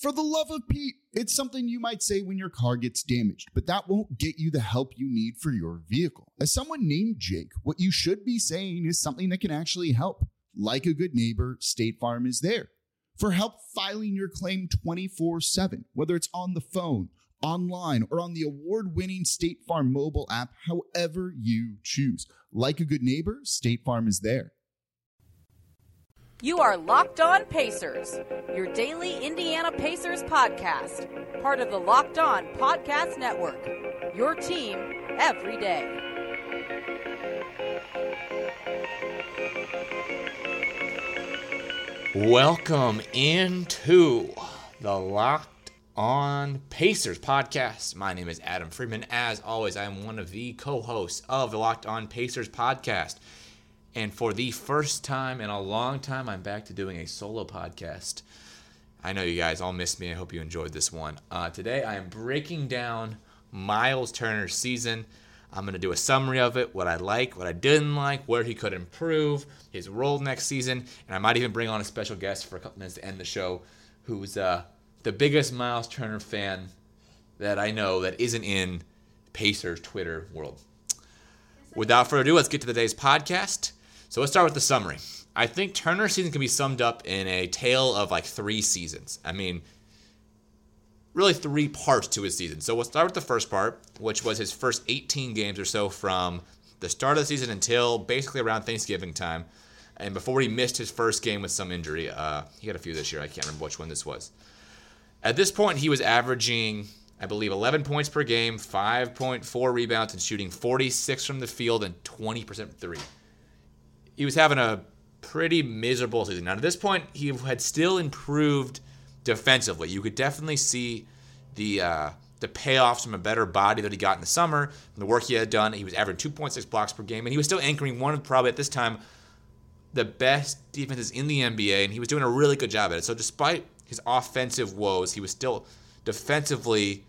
For the love of Pete, it's something you might say when your car gets damaged, but that won't get you the help you need for your vehicle. As someone named Jake, what you should be saying is something that can actually help. Like a good neighbor, State Farm is there for help filing your claim 24 7, whether it's on the phone, online, or on the award winning State Farm mobile app, however you choose. Like a good neighbor, State Farm is there. You are Locked On Pacers, your daily Indiana Pacers podcast, part of the Locked On Podcast Network. Your team every day. Welcome into the Locked On Pacers podcast. My name is Adam Freeman. As always, I am one of the co hosts of the Locked On Pacers podcast. And for the first time in a long time, I'm back to doing a solo podcast. I know you guys all missed me. I hope you enjoyed this one. Uh, today, I am breaking down Myles Turner's season. I'm going to do a summary of it, what I like, what I didn't like, where he could improve, his role next season, and I might even bring on a special guest for a couple minutes to end the show who's uh, the biggest Myles Turner fan that I know that isn't in Pacers Twitter world. Without further ado, let's get to today's podcast. So let's start with the summary. I think Turner's season can be summed up in a tale of like three seasons. I mean, really three parts to his season. So we'll start with the first part, which was his first 18 games or so from the start of the season until basically around Thanksgiving time. And before he missed his first game with some injury, uh, he had a few this year. I can't remember which one this was. At this point, he was averaging, I believe, 11 points per game, 5.4 rebounds, and shooting 46 from the field and 20% from three he was having a pretty miserable season. Now, at this point, he had still improved defensively. You could definitely see the uh, the payoffs from a better body that he got in the summer, and the work he had done. He was averaging 2.6 blocks per game, and he was still anchoring one of probably at this time the best defenses in the NBA, and he was doing a really good job at it. So, despite his offensive woes, he was still defensively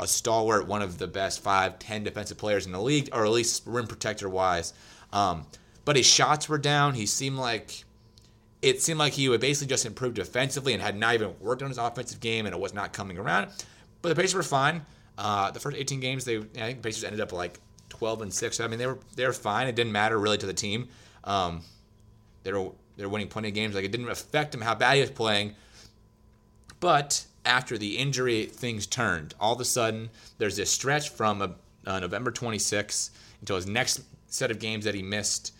a stalwart, one of the best five, ten defensive players in the league, or at least rim protector wise. Um, but his shots were down. He seemed like it seemed like he would basically just improve defensively and had not even worked on his offensive game, and it was not coming around. But the Pacers were fine. Uh, the first 18 games, they I think the Pacers ended up like 12 and six. I mean, they were they were fine. It didn't matter really to the team. Um, they were they were winning plenty of games. Like it didn't affect him how bad he was playing. But after the injury, things turned. All of a sudden, there's this stretch from a, uh, November 26 until his next set of games that he missed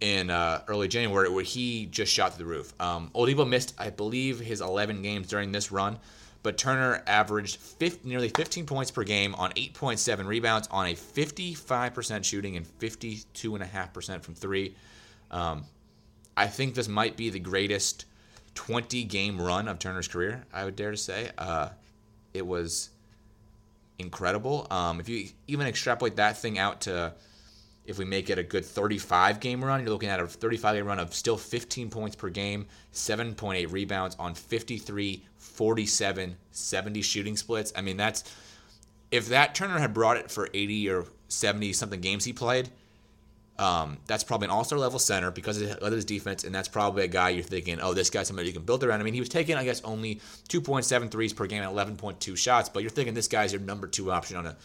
in uh, early January where he just shot through the roof. Um, Oladipo missed, I believe, his 11 games during this run, but Turner averaged 50, nearly 15 points per game on 8.7 rebounds on a 55% shooting and 52.5% from three. Um, I think this might be the greatest 20 game run of Turner's career, I would dare to say. Uh, it was incredible. Um, if you even extrapolate that thing out to if we make it a good 35 game run, you're looking at a 35 game run of still 15 points per game, 7.8 rebounds on 53, 47, 70 shooting splits. I mean, that's if that Turner had brought it for 80 or 70 something games he played, Um, that's probably an all-star level center because of his defense, and that's probably a guy you're thinking, oh, this guy's somebody you can build around. I mean, he was taking, I guess, only 2.7 threes per game and 11.2 shots, but you're thinking this guy's your number two option on a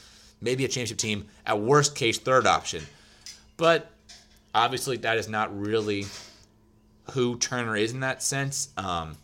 maybe a championship team, at worst case, third option. But obviously, that is not really who Turner is in that sense. Um,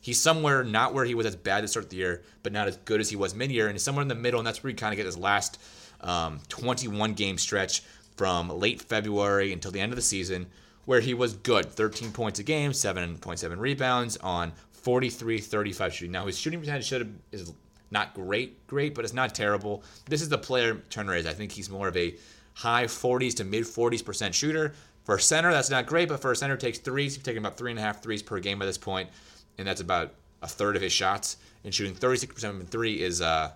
he's somewhere not where he was as bad to start the year, but not as good as he was mid-year, and he's somewhere in the middle, and that's where he kind of get his last um, 21 game stretch from late February until the end of the season, where he was good 13 points a game, 7.7 rebounds on 43 35 shooting. Now, his shooting percentage should have, is not great, great, but it's not terrible. This is the player Turner is. I think he's more of a high 40s to mid 40s percent shooter. For a center, that's not great, but for a center, takes threes. He's taking about three and a half threes per game by this point, and that's about a third of his shots. And shooting 36% from three is uh,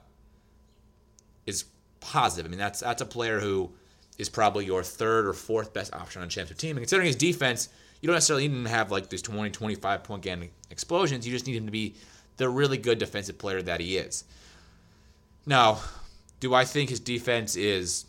is positive. I mean, that's that's a player who is probably your third or fourth best option on a championship team. And considering his defense, you don't necessarily need him to have like these 20, 25 point game explosions. You just need him to be the really good defensive player that he is. Now, do I think his defense is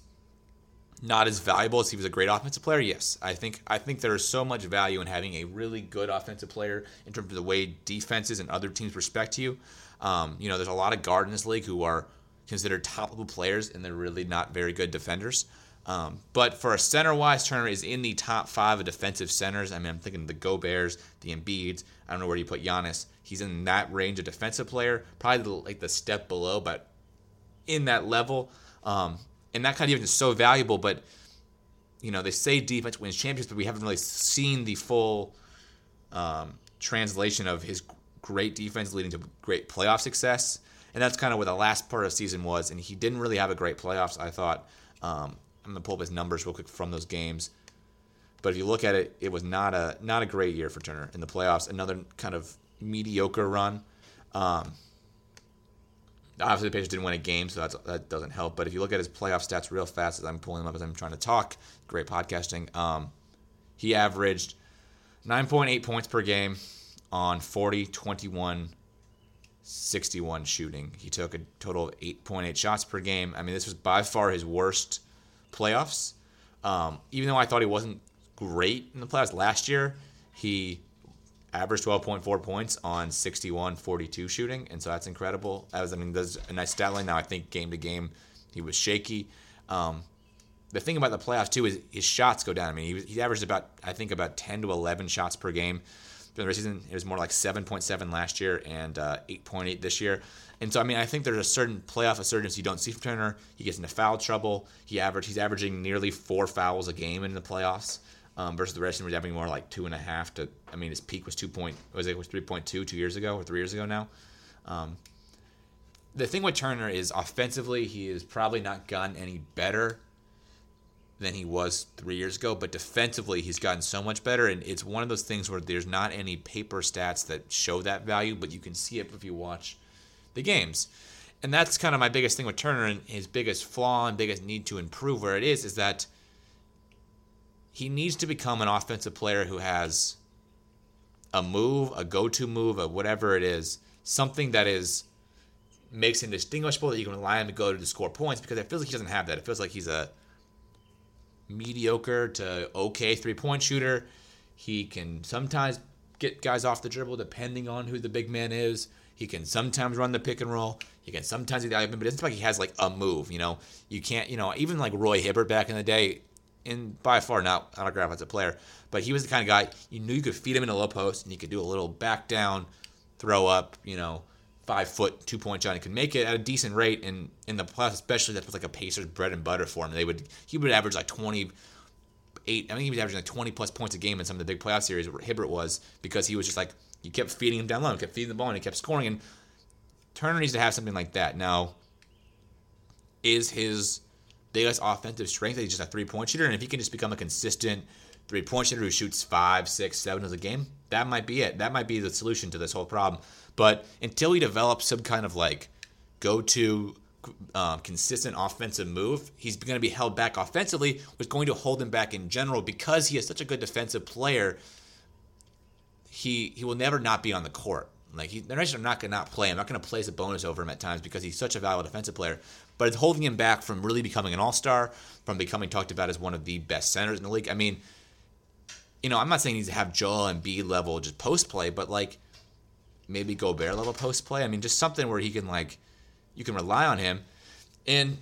not as valuable as he was a great offensive player? Yes. I think I think there is so much value in having a really good offensive player in terms of the way defenses and other teams respect you. Um, you know, there's a lot of guard in this league who are considered top level players and they're really not very good defenders. Um, but for a center wise, Turner is in the top five of defensive centers. I mean, I'm thinking the Goberts, the Embiids. I don't know where you put Giannis. He's in that range of defensive player, probably the, like the step below, but in that level. Um, and that kind of defense is so valuable. But you know, they say defense wins championships, but we haven't really seen the full um, translation of his great defense leading to great playoff success. And that's kind of where the last part of the season was. And he didn't really have a great playoffs, I thought. Um, I'm gonna pull up his numbers real quick from those games. But if you look at it, it was not a not a great year for Turner in the playoffs. Another kind of mediocre run. Um, obviously, the Pacers didn't win a game, so that doesn't help. But if you look at his playoff stats real fast, as I'm pulling them up as I'm trying to talk, great podcasting. Um, he averaged 9.8 points per game on 40, 21, 61 shooting. He took a total of 8.8 shots per game. I mean, this was by far his worst playoffs. Um, even though I thought he wasn't great in the playoffs last year, he averaged 12.4 points on 61 42 shooting, and so that's incredible. As I mean, there's a nice stat line now. I think game to game, he was shaky. Um, the thing about the playoffs too is his shots go down. I mean, he, he averaged about I think about 10 to 11 shots per game. During the season, it was more like 7.7 last year and uh, 8.8 this year. And so, I mean, I think there's a certain playoff assertiveness you don't see from Turner. He gets into foul trouble. He average he's averaging nearly four fouls a game in the playoffs. Um, versus the rest them was having more like two and a half to. I mean, his peak was two point was it was three point two two years ago or three years ago now. Um, the thing with Turner is offensively, he has probably not gotten any better than he was three years ago, but defensively, he's gotten so much better. And it's one of those things where there's not any paper stats that show that value, but you can see it if you watch the games. And that's kind of my biggest thing with Turner and his biggest flaw and biggest need to improve where it is is that he needs to become an offensive player who has a move, a go-to move, a whatever it is, something that is makes him distinguishable that you can rely on to go to score points because it feels like he doesn't have that. It feels like he's a mediocre to okay three-point shooter. He can sometimes get guys off the dribble depending on who the big man is. He can sometimes run the pick and roll. He can sometimes do the but it's like he has like a move. You know, you can't. You know, even like Roy Hibbert back in the day, and by far not as a player, but he was the kind of guy you knew you could feed him in a low post and you could do a little back down, throw up. You know, five foot two point shot. He could make it at a decent rate, and in the playoffs, especially that was like a Pacers bread and butter for him. They would he would average like twenty eight. I think he was averaging like twenty plus points a game in some of the big playoff series. Where Hibbert was because he was just like you kept feeding him down low, kept feeding the ball, and he kept scoring. And Turner needs to have something like that. Now, is his biggest offensive strength he's just a three point shooter? And if he can just become a consistent three point shooter who shoots five, six, seven as a game, that might be it. That might be the solution to this whole problem. But until he develops some kind of like go to um, consistent offensive move, he's going to be held back offensively, which is going to hold him back in general because he is such a good defensive player he he will never not be on the court. Like he, they're not to not play him. Not going to play Sabonis over him at times because he's such a valuable defensive player. But it's holding him back from really becoming an all star, from becoming talked about as one of the best centers in the league. I mean, you know, I'm not saying he needs to have Joel Embiid level just post play, but like maybe Gobert level post play. I mean, just something where he can like you can rely on him. And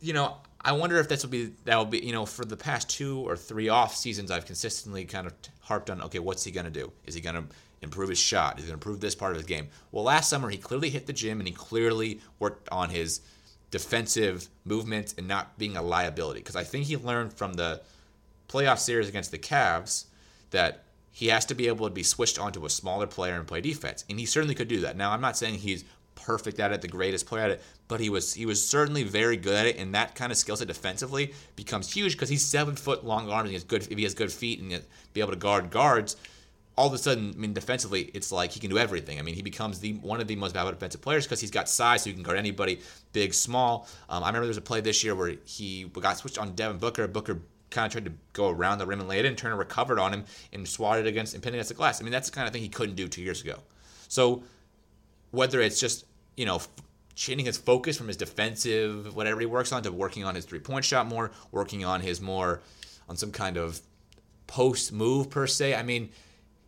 you know, I wonder if this will be that will be you know for the past two or three off seasons, I've consistently kind of harped on okay, what's he gonna do? Is he gonna improve his shot? Is he gonna improve this part of his game? Well, last summer he clearly hit the gym and he clearly worked on his defensive movement and not being a liability because I think he learned from the playoff series against the Cavs that he has to be able to be switched onto a smaller player and play defense, and he certainly could do that. Now, I'm not saying he's perfect at it, the greatest player at it, but he was he was certainly very good at it, and that kind of skill set defensively becomes huge because he's seven foot long arms and he has good if he has good feet and be able to guard guards. All of a sudden, I mean, defensively, it's like he can do everything. I mean, he becomes the one of the most valuable defensive players because he's got size, so he can guard anybody, big, small. Um, I remember there was a play this year where he got switched on Devin Booker. Booker kind of tried to go around the rim and lay it in. Turner recovered on him and swatted against and pinned against the glass. I mean, that's the kind of thing he couldn't do two years ago. So whether it's just you know changing his focus from his defensive whatever he works on to working on his three point shot more, working on his more on some kind of post move per se. I mean.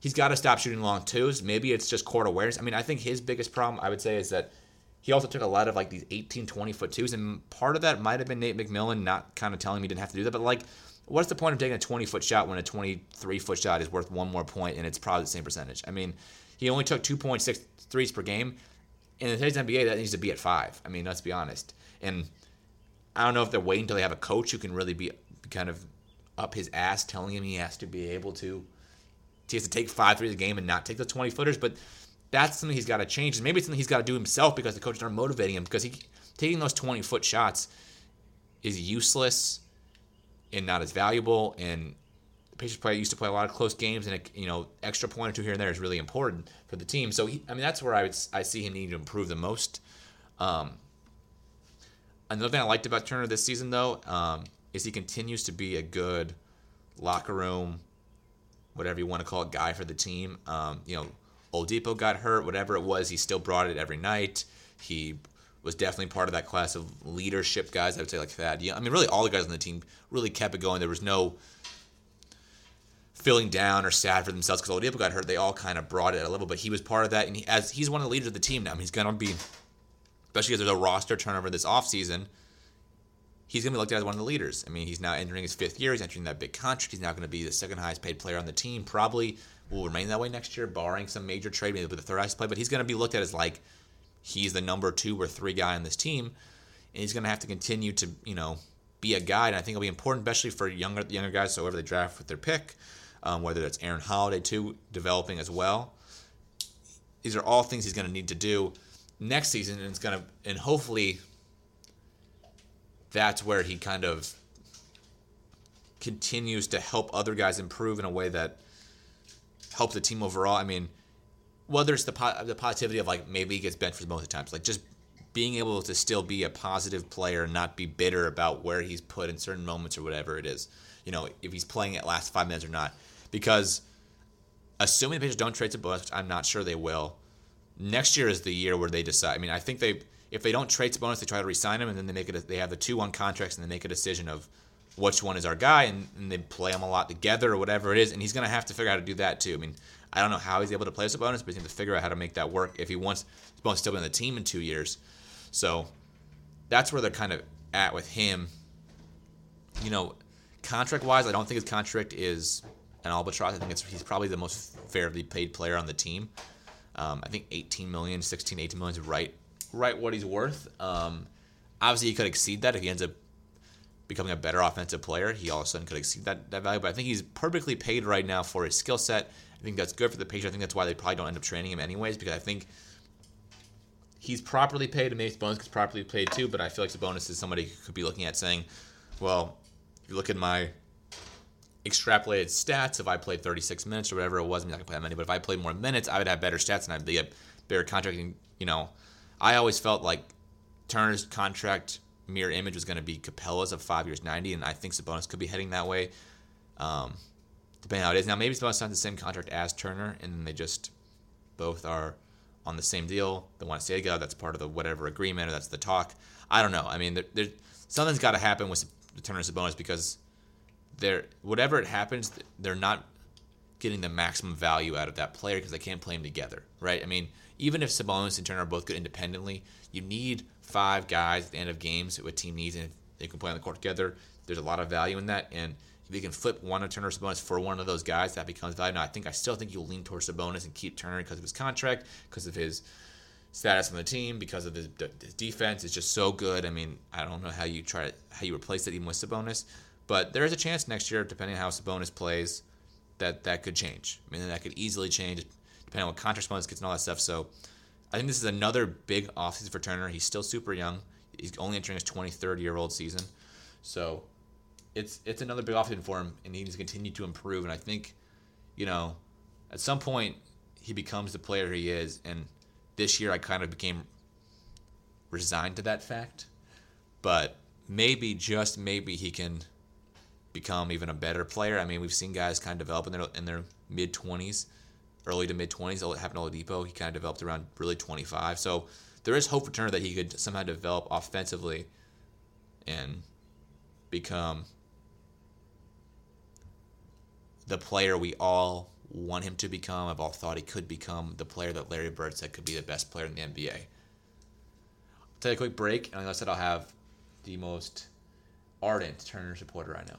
He's got to stop shooting long twos. Maybe it's just court awareness. I mean, I think his biggest problem, I would say, is that he also took a lot of like these 18, 20 foot twos, and part of that might have been Nate McMillan not kind of telling me he didn't have to do that. But like, what's the point of taking a 20 foot shot when a 23 foot shot is worth one more point and it's probably the same percentage? I mean, he only took 2.6 threes per game. In today's NBA, that needs to be at five. I mean, let's be honest. And I don't know if they're waiting until they have a coach who can really be kind of up his ass telling him he has to be able to, he has to take five threes a game and not take the 20 footers. But that's something he's got to change. And maybe it's something he's got to do himself because the coaches aren't motivating him because he taking those 20 foot shots is useless and not as valuable. And the Pacers play used to play a lot of close games, and a, you know, extra point or two here and there is really important for the team. So he, I mean, that's where I would I see him needing to improve the most. Um, another thing I liked about Turner this season, though, um, is he continues to be a good locker room, whatever you want to call it, guy for the team. Um, you know, Oladipo got hurt, whatever it was, he still brought it every night. He was definitely part of that class of leadership guys. I would say like Thad. Yeah, I mean, really all the guys on the team really kept it going. There was no feeling down or sad for themselves because Oladipo got hurt. They all kind of brought it at a little but He was part of that, and he, as he's one of the leaders of the team now. I mean, he's gonna be, especially because there's a roster turnover this offseason, He's going to be looked at as one of the leaders. I mean, he's now entering his fifth year. He's entering that big contract. He's now going to be the second highest paid player on the team. Probably will remain that way next year, barring some major trade, maybe the third highest play. But he's going to be looked at as like he's the number two or three guy on this team, and he's going to have to continue to you know be a guy. And I think it'll be important, especially for younger younger guys. So whoever they draft with their pick, um, whether that's Aaron Holiday too, developing as well. These are all things he's going to need to do next season, and it's going to and hopefully that's where he kind of continues to help other guys improve in a way that helps the team overall. I mean, whether it's the po- the positivity of like maybe he gets benched for most of the times, like just being able to still be a positive player and not be bitter about where he's put in certain moments or whatever it is. You know, if he's playing at last five minutes or not, because assuming the Pacers don't trade to which I'm not sure they will, next year is the year where they decide. I mean, I think they if they don't trade Sabonis, they try to resign him, and then they make it. A, they have the two one contracts, and they make a decision of which one is our guy, and, and they play them a lot together or whatever it is. And he's to have to figure out how to do that too. I mean, I don't know how he's able to play Sabonis, but he's to figure out how to make that work if he wants Sabonis still be on the team in two years. So that's where they're kind of at with him. You know, contract wise, I don't think his contract is an albatross. I think it's he's probably the most fairly paid player on the team. Um, I think 18 million, 16, 18 million is right, right what he's worth. Um, obviously, he could exceed that if he ends up becoming a better offensive player. He all of a sudden could exceed that, that value. But I think he's perfectly paid right now for his skill set. I think that's good for the Pacers. I think that's why they probably don't end up training him anyways, because I think he's properly paid, and maybe Sabonis gets properly paid too. But I feel like Sabonis is somebody who could be looking at saying, well, if you look at my extrapolated stats, if I played 36 minutes or whatever it was, I'm not gonna play that many, but if I played more minutes, I would have better stats and I'd be a better contract. And, you know, I always felt like Turner's contract mirror image was going to be Capela's of five years, 90, and I think Sabonis could be heading that way. Um, depending on how it is. Now, maybe Sabonis signs the same contract as Turner, and they just both are on the same deal. They want to stay together. That's part of the whatever agreement or that's the talk. I don't know. I mean, there, there something's got to happen with Turner and Sabonis because they're whatever it happens, they're not getting the maximum value out of that player because they can't play them together, right? I mean, even if Sabonis and Turner are both good independently, you need five guys at the end of games who a team needs, and they can play on the court together, there's a lot of value in that. And if you can flip one of Turner Sabonis for one of those guys, that becomes value. Now, I think I still think you'll lean towards Sabonis and keep Turner because of his contract, because of his status on the team, because of his, his defense It's just so good. I mean, I don't know how you try to, how you replace it even with Sabonis, but there is a chance next year, depending on how Sabonis plays, that that could change. I mean, that could easily change depending on what contract Sabonis gets and all that stuff. So I think this is another big offseason for Turner. He's still super young. He's only entering his 23rd year old season. So it's it's another big offseason for him, and he needs to continue to improve. And I think, you know, at some point he becomes the player he is. And this year I kind of became resigned to that fact. But maybe, just maybe, he can become even a better player. I mean, we've seen guys kind of develop in their in their mid 20s early to mid 20s. It happened to Oladipo. He kind of developed around really 25. So there is hope for Turner that he could somehow develop offensively and become the player we all want him to become. I've all thought he could become the player that Larry Bird said could be the best player in the NBA. I'll take a quick break, and like I said, I'll have the most ardent Turner supporter I know.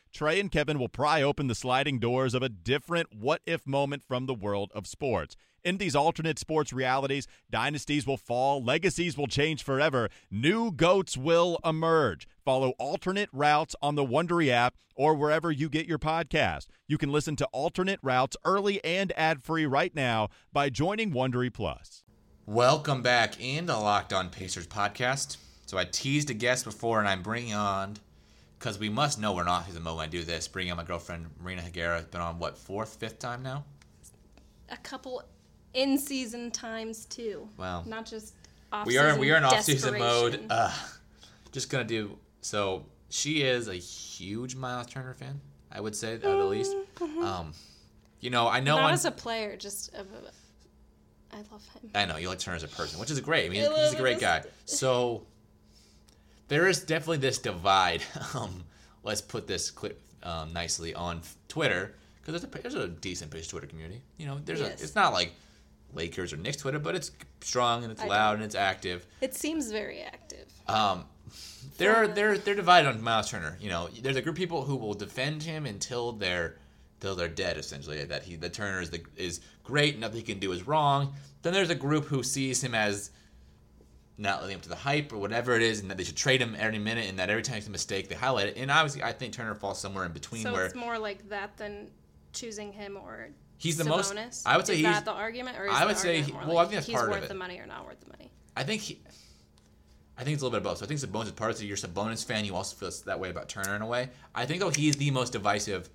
Trey and Kevin will pry open the sliding doors of a different what if moment from the world of sports. In these alternate sports realities, dynasties will fall, legacies will change forever, new goats will emerge. Follow alternate routes on the Wondery app or wherever you get your podcast. You can listen to alternate routes early and ad-free right now by joining Wondery Plus. Welcome back into Locked On Pacers podcast. So I teased a guest before, and I'm bringing on because we must know we're not season mode when I do this. Bringing on my girlfriend Marina Higuera. It's been on what fourth, fifth time now. a couple in season times too. Wow. Not just off we are we are in off season mode. Uh, just gonna do so. She is a huge Myles Turner fan. I would say at the least. Um, you know, I know Not on, as a player, just of a, I love him. I know you like Turner as a person, which is great. I mean, he's a great guy. So there is definitely this divide. Um, let's put this clip um, nicely on Twitter because there's a there's a decent pitch Twitter community. You know, there's Yes. a it's not like Lakers or Knicks Twitter, but it's strong and it's I loud don't- and it's active. It seems very active. Um, they're they're they're divided on Myles Turner. You know, there's a group of people who will defend him until they're until they're dead. Essentially, that he the Turner is the is great. And nothing he can do is wrong. Then there's a group who sees him as not living up to the hype or whatever it is, and that they should trade him every minute, and that every time he makes a mistake, they highlight it. And obviously, I think Turner falls somewhere in between So where it's more like that than choosing him or He's the most- I would say is he's- that the argument, or is I would say he- well, like I think that's he's part of worth it. the money or not worth the money? I think he. I think it's a little bit of both. So I think Sabonis is part of it. You're a Sabonis fan. You also feel that way about Turner in a way. I think though he is the most divisive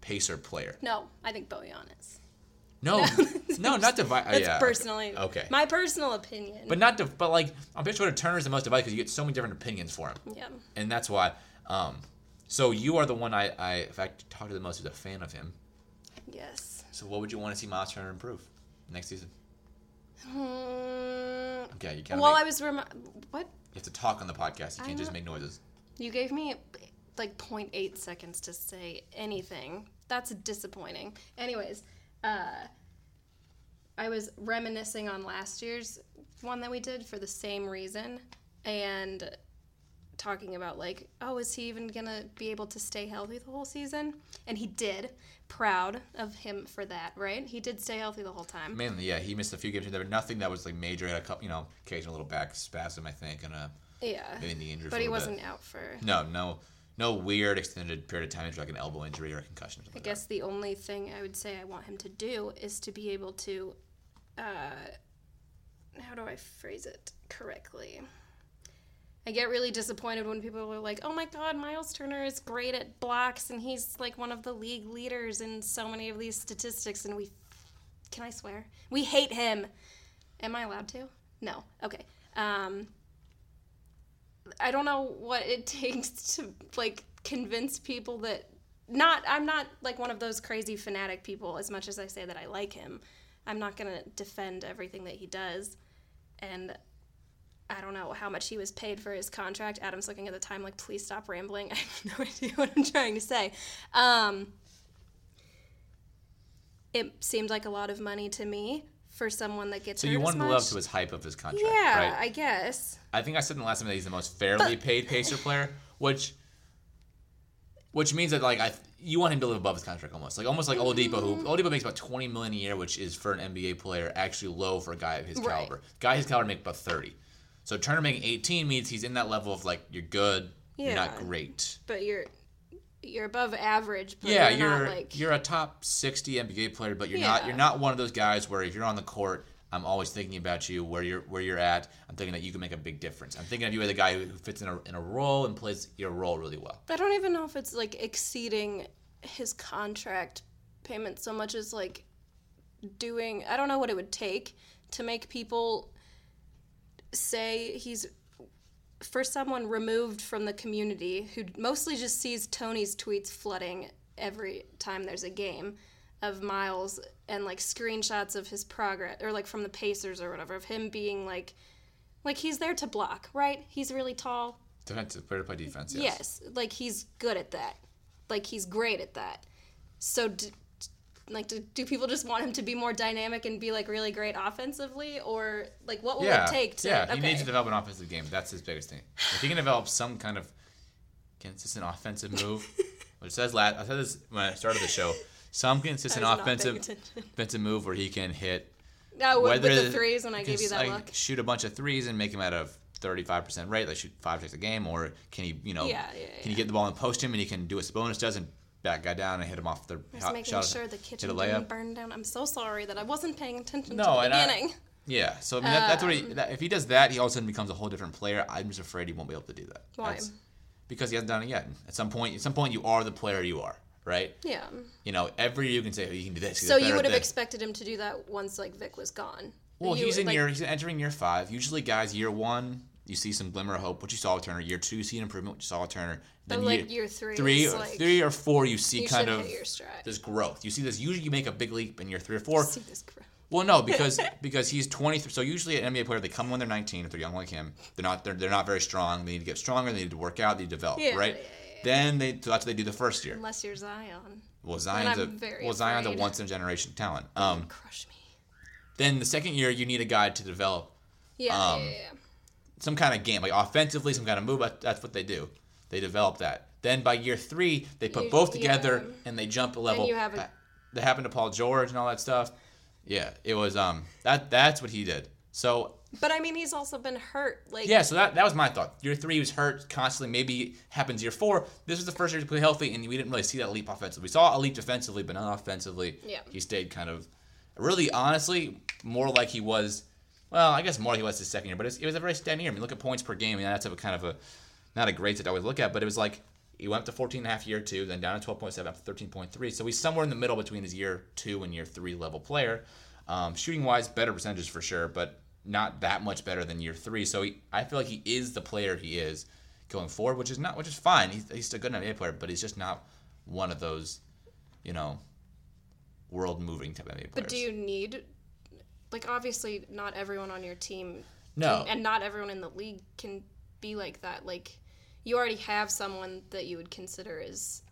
Pacer player. No, I think Bojan is. No, no, not divisive. That's yeah, personally Okay. My personal opinion. But not, div- but like I'm pretty sure Turner's the most divisive because you get so many different opinions for him, yeah. and that's why. Um, so you are the one I, I, in fact, talk to the most as a fan of him. Yes. So what would you want to see Myles Turner improve next season? Hmm. Okay, you can't. well, make, I was remi- what you have to talk on the podcast. You can't just make noises. you gave me like 0.8 seconds to say anything. That's disappointing. Anyways, uh, I was reminiscing on last year's one that we did for the same reason, and talking about like, oh, is he even gonna be able to stay healthy the whole season? And he did. Proud of him for that, right? He did stay healthy the whole time. Mainly, yeah, he missed a few games. There was nothing that was like major. He had a couple, you know, occasional little back spasm, I think, and a Yeah. maybe knee injury. But he wasn't out for. No, no, no weird extended period of time injury like an elbow injury or a concussion. Or I something guess the only thing I would say I want him to do is to be able to, uh, how do I phrase it correctly? I get really disappointed when people are like, "Oh my God, Myles Turner is great at blocks, and he's like one of the league leaders in so many of these statistics." And we, can I swear? We hate him. Am I allowed to? No. Okay. Um, I don't know what it takes to like convince people that not I'm not like one of those crazy fanatic people as much as I say that I like him. I'm not going to defend everything that he does and I don't know how much he was paid for his contract. Adam's looking at the time like please stop rambling. I have no idea what I'm trying to say. Um, it seemed like a lot of money to me for someone that gets So you want him to live up to his hype of his contract, yeah, right? I guess. I think I said in the last time that he's the most fairly paid Pacer player, which which means that like I you want him to live above his contract almost like almost like Oladipo who mm-hmm. Oladipo makes about twenty million a year, which is for an NBA player actually low for a guy of his Right. caliber. Guy his caliber make about thirty. So Turner making eighteen means he's in that level of like you're good, you're not great. But you're you're above average, but Yeah, you're, you're not like you're a top sixty NBA player, but you're not you're not one of those guys where if you're on the court, I'm always thinking about you where you're where you're at. I'm thinking that you can make a big difference. I'm thinking of you as a guy who fits in a in a role and plays your role really well. I don't even know if it's like exceeding his contract payment so much as like doing I don't know what it would take to make people say he's for someone removed from the community who mostly just sees Tony's tweets flooding every time there's a game of Myles and like screenshots of his progress or like from the Pacers or whatever of him being like like he's there to block, right? He's really tall. Defensive player to play defense. Yes. Yes, like he's good at that. Like he's great at that. So, d- like, do, do people just want him to be more dynamic and be like really great offensively, or like what will Yeah. it take to? yeah. okay. He needs to develop an offensive game. That's his biggest thing. If he can develop some kind of consistent offensive move, which says last I said this when I started the show, some consistent I was not paying offensive offensive move where he can hit No, with, whether with the threes when I gave you that like, look. shoot a bunch of threes and make him at a 35% rate, like shoot five six a game, or can he, you know, Yeah, yeah, can he get the ball and post him and he can do what Sabonis does and back guy down and hit him off the I was hot making sure the kitchen didn't burn down. I'm so sorry that I wasn't paying attention No, to the and I- Yeah, so I mean that, that's what he. Um, that, if he does that, he all of a sudden becomes a whole different player. I'm just afraid he won't be able to do that. Why? That's- because he hasn't done it yet. At some point, at some point, you are the player you are, right? yeah. You know, every year you can say oh, you can do this. So you would have expected. expected him to do that once like Vic was gone. Well, You- he's in like, year he's entering year five. Usually, guys, year one you see some glimmer of hope, what you saw with Turner. Year two, you see an improvement, what you saw with Turner. But, like, year three three, or, like, three or four, you see you kind of hit your stride. this growth. You see this. Usually, you make a big leap in year three or four. See this gr- Well, no, because because he's 23. So usually an NBA player, they come when they're 19 if they're young like him. They're not they're, they're not very strong. They need to get stronger. They need to work out. They need to develop, Yeah, right? yeah, yeah, Then they so that's what they do the first year. Unless you're Zion, Well, Zion's a well Zion's a once in a generation talent. Um, crush me. then the second year you need a guy to develop Yeah, Um, yeah, yeah, yeah. Some kind of game, like offensively, some kind of move. That's what they do. They develop that. Then by year three, they put You- both together yeah. and they jump a level. a- That- happened to Paul George and all that stuff. Yeah, it was um that that's what he did. So But I mean, he's also been hurt. Like, yeah, so that that was my thought. Year three he was hurt constantly. Maybe it happens year four. This was the first year to play healthy, and we didn't really see that leap offensively. We saw a leap defensively, but not offensively. Yeah. he stayed kind of, really honestly, more like he was. Well, I guess more he was his second year, but it's, it was a very steady year. I mean, look at points per game. I mean, that's a kind of a, not a great stat to always look at, but it was like he went up to 14 and a half year two, then down to 12.7 up to 13.3. So he's somewhere in the middle between his year two and year three level player. Um, shooting wise, better percentages for sure, but not that much better than year three. So he, I feel like he is the player he is going forward, which is not, which is fine. He's, he's a good NBA player, but he's just not one of those, you know, world moving type NBA players. But do you need, like, obviously, not everyone on your team, No. can- and not everyone in the league can be like that. Like, you already have someone that you would consider as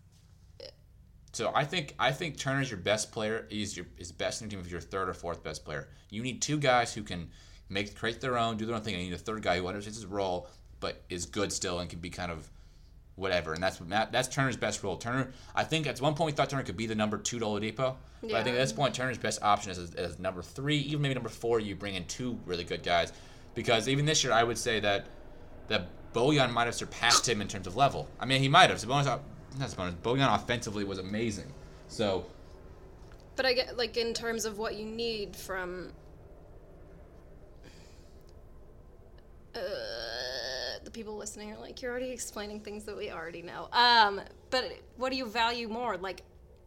So I think I think Turner's your best player. He's your is best in the team if you're third or fourth best player. You need two guys who can make create their own, do their own thing. And you need a third guy who understands his role but is good still and can be kind of whatever. And that's Matt, that's Turner's best role. Turner, I think at one point we thought Turner could be the number two to Oladipo, but I think at this point Turner's best option is as number three, even maybe number four. You bring in two really good guys because even this year I would say that the Bojan might have surpassed him in terms of level. I mean, he might have. Sabonis, not Sabonis. Bojan offensively was amazing. So But I get like in terms of what you need from uh, the people listening are like, you're already explaining things that we already know. Um, but what do you value more? Like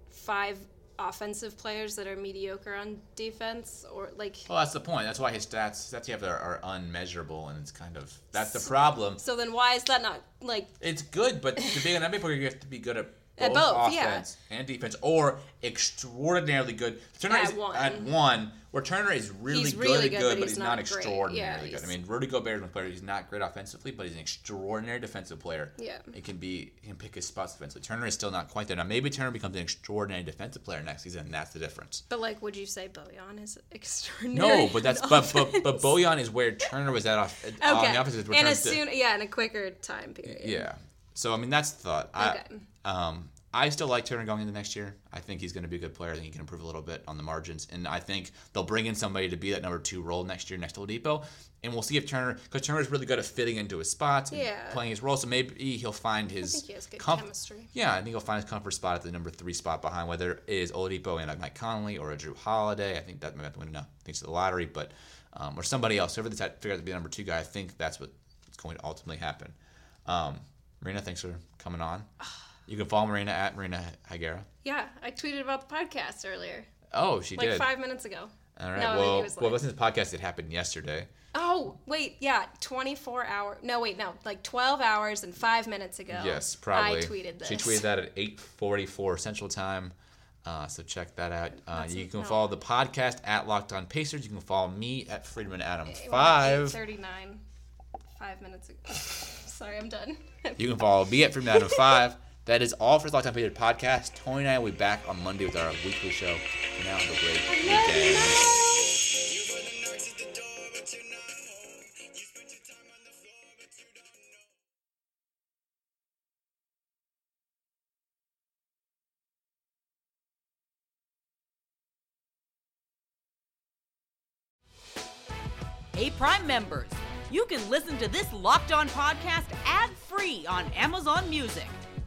five offensive players that are mediocre on defense, or like Well, that's the point. That's why his stats stats you have are, are unmeasurable, and it's kind of that's the problem. so? Then why is that not like It's good, but to be an NBA player, you have to be good at both, At both, yeah. offense and defense, or extraordinarily good. Turner At is one. at one, where Turner is really He's good really good, good, but he's he's not not, extraordinarily Yeah, good. I mean, Rudy Gobert is a player. He's not great offensively, but he's an extraordinary defensive player. Yeah. it can be he can pick his spots defensively. Turner is still not quite there. Now maybe Turner becomes an extraordinary defensive player next season, and that's the difference. But like, would you say Bojan is extraordinary? No, but that's but but but? Bojan is where Turner was at off on the where and as soon, yeah, in a quicker time period. Yeah. So I mean that's the thought. I, Okay. um, I still like Turner going into next year. I think he's going to be a good player. I think he can improve a little bit on the margins, and I think they'll bring in somebody to be that number two role next year next to Oladipo, and we'll see if Turner because Turner's really good at fitting into his spots and Yeah. playing his role. So maybe he'll find his. think he has good comf- chemistry. Yeah, I think he'll find his comfort spot at the number three spot behind whether it is Oladipo and a Mike Conley or a Jrue Holiday. I think that might have to win. No, thanks to the lottery, but um, or somebody else. Whoever they figure out to be the number two guy, I think that's what's going to ultimately happen. Um, Marina, thanks for coming on. You can follow Marina at Marina Higuera. Yeah, I tweeted about the podcast earlier, Oh, she like did. five minutes ago. All right. No, well, well, listen to the podcast. It happened yesterday. Oh, wait, yeah, 24 hour. No, wait, no, like 12 hours and five minutes ago. Yes, probably. I tweeted this. She tweeted that at 8:44 Central Time. Uh, so check that out. Uh, you can no. follow the podcast at Locked On Pacers. You can follow me at Friedman Adam Five. 39, five minutes ago. Sorry, I'm done. You can follow me at Freeman Adam Five. That is all for the Locked On Pacers podcast. Tony and I will be back on Monday with our weekly show. For now, have a great weekend. Hey, Prime members, you can listen to this Locked On podcast ad free on Amazon Music.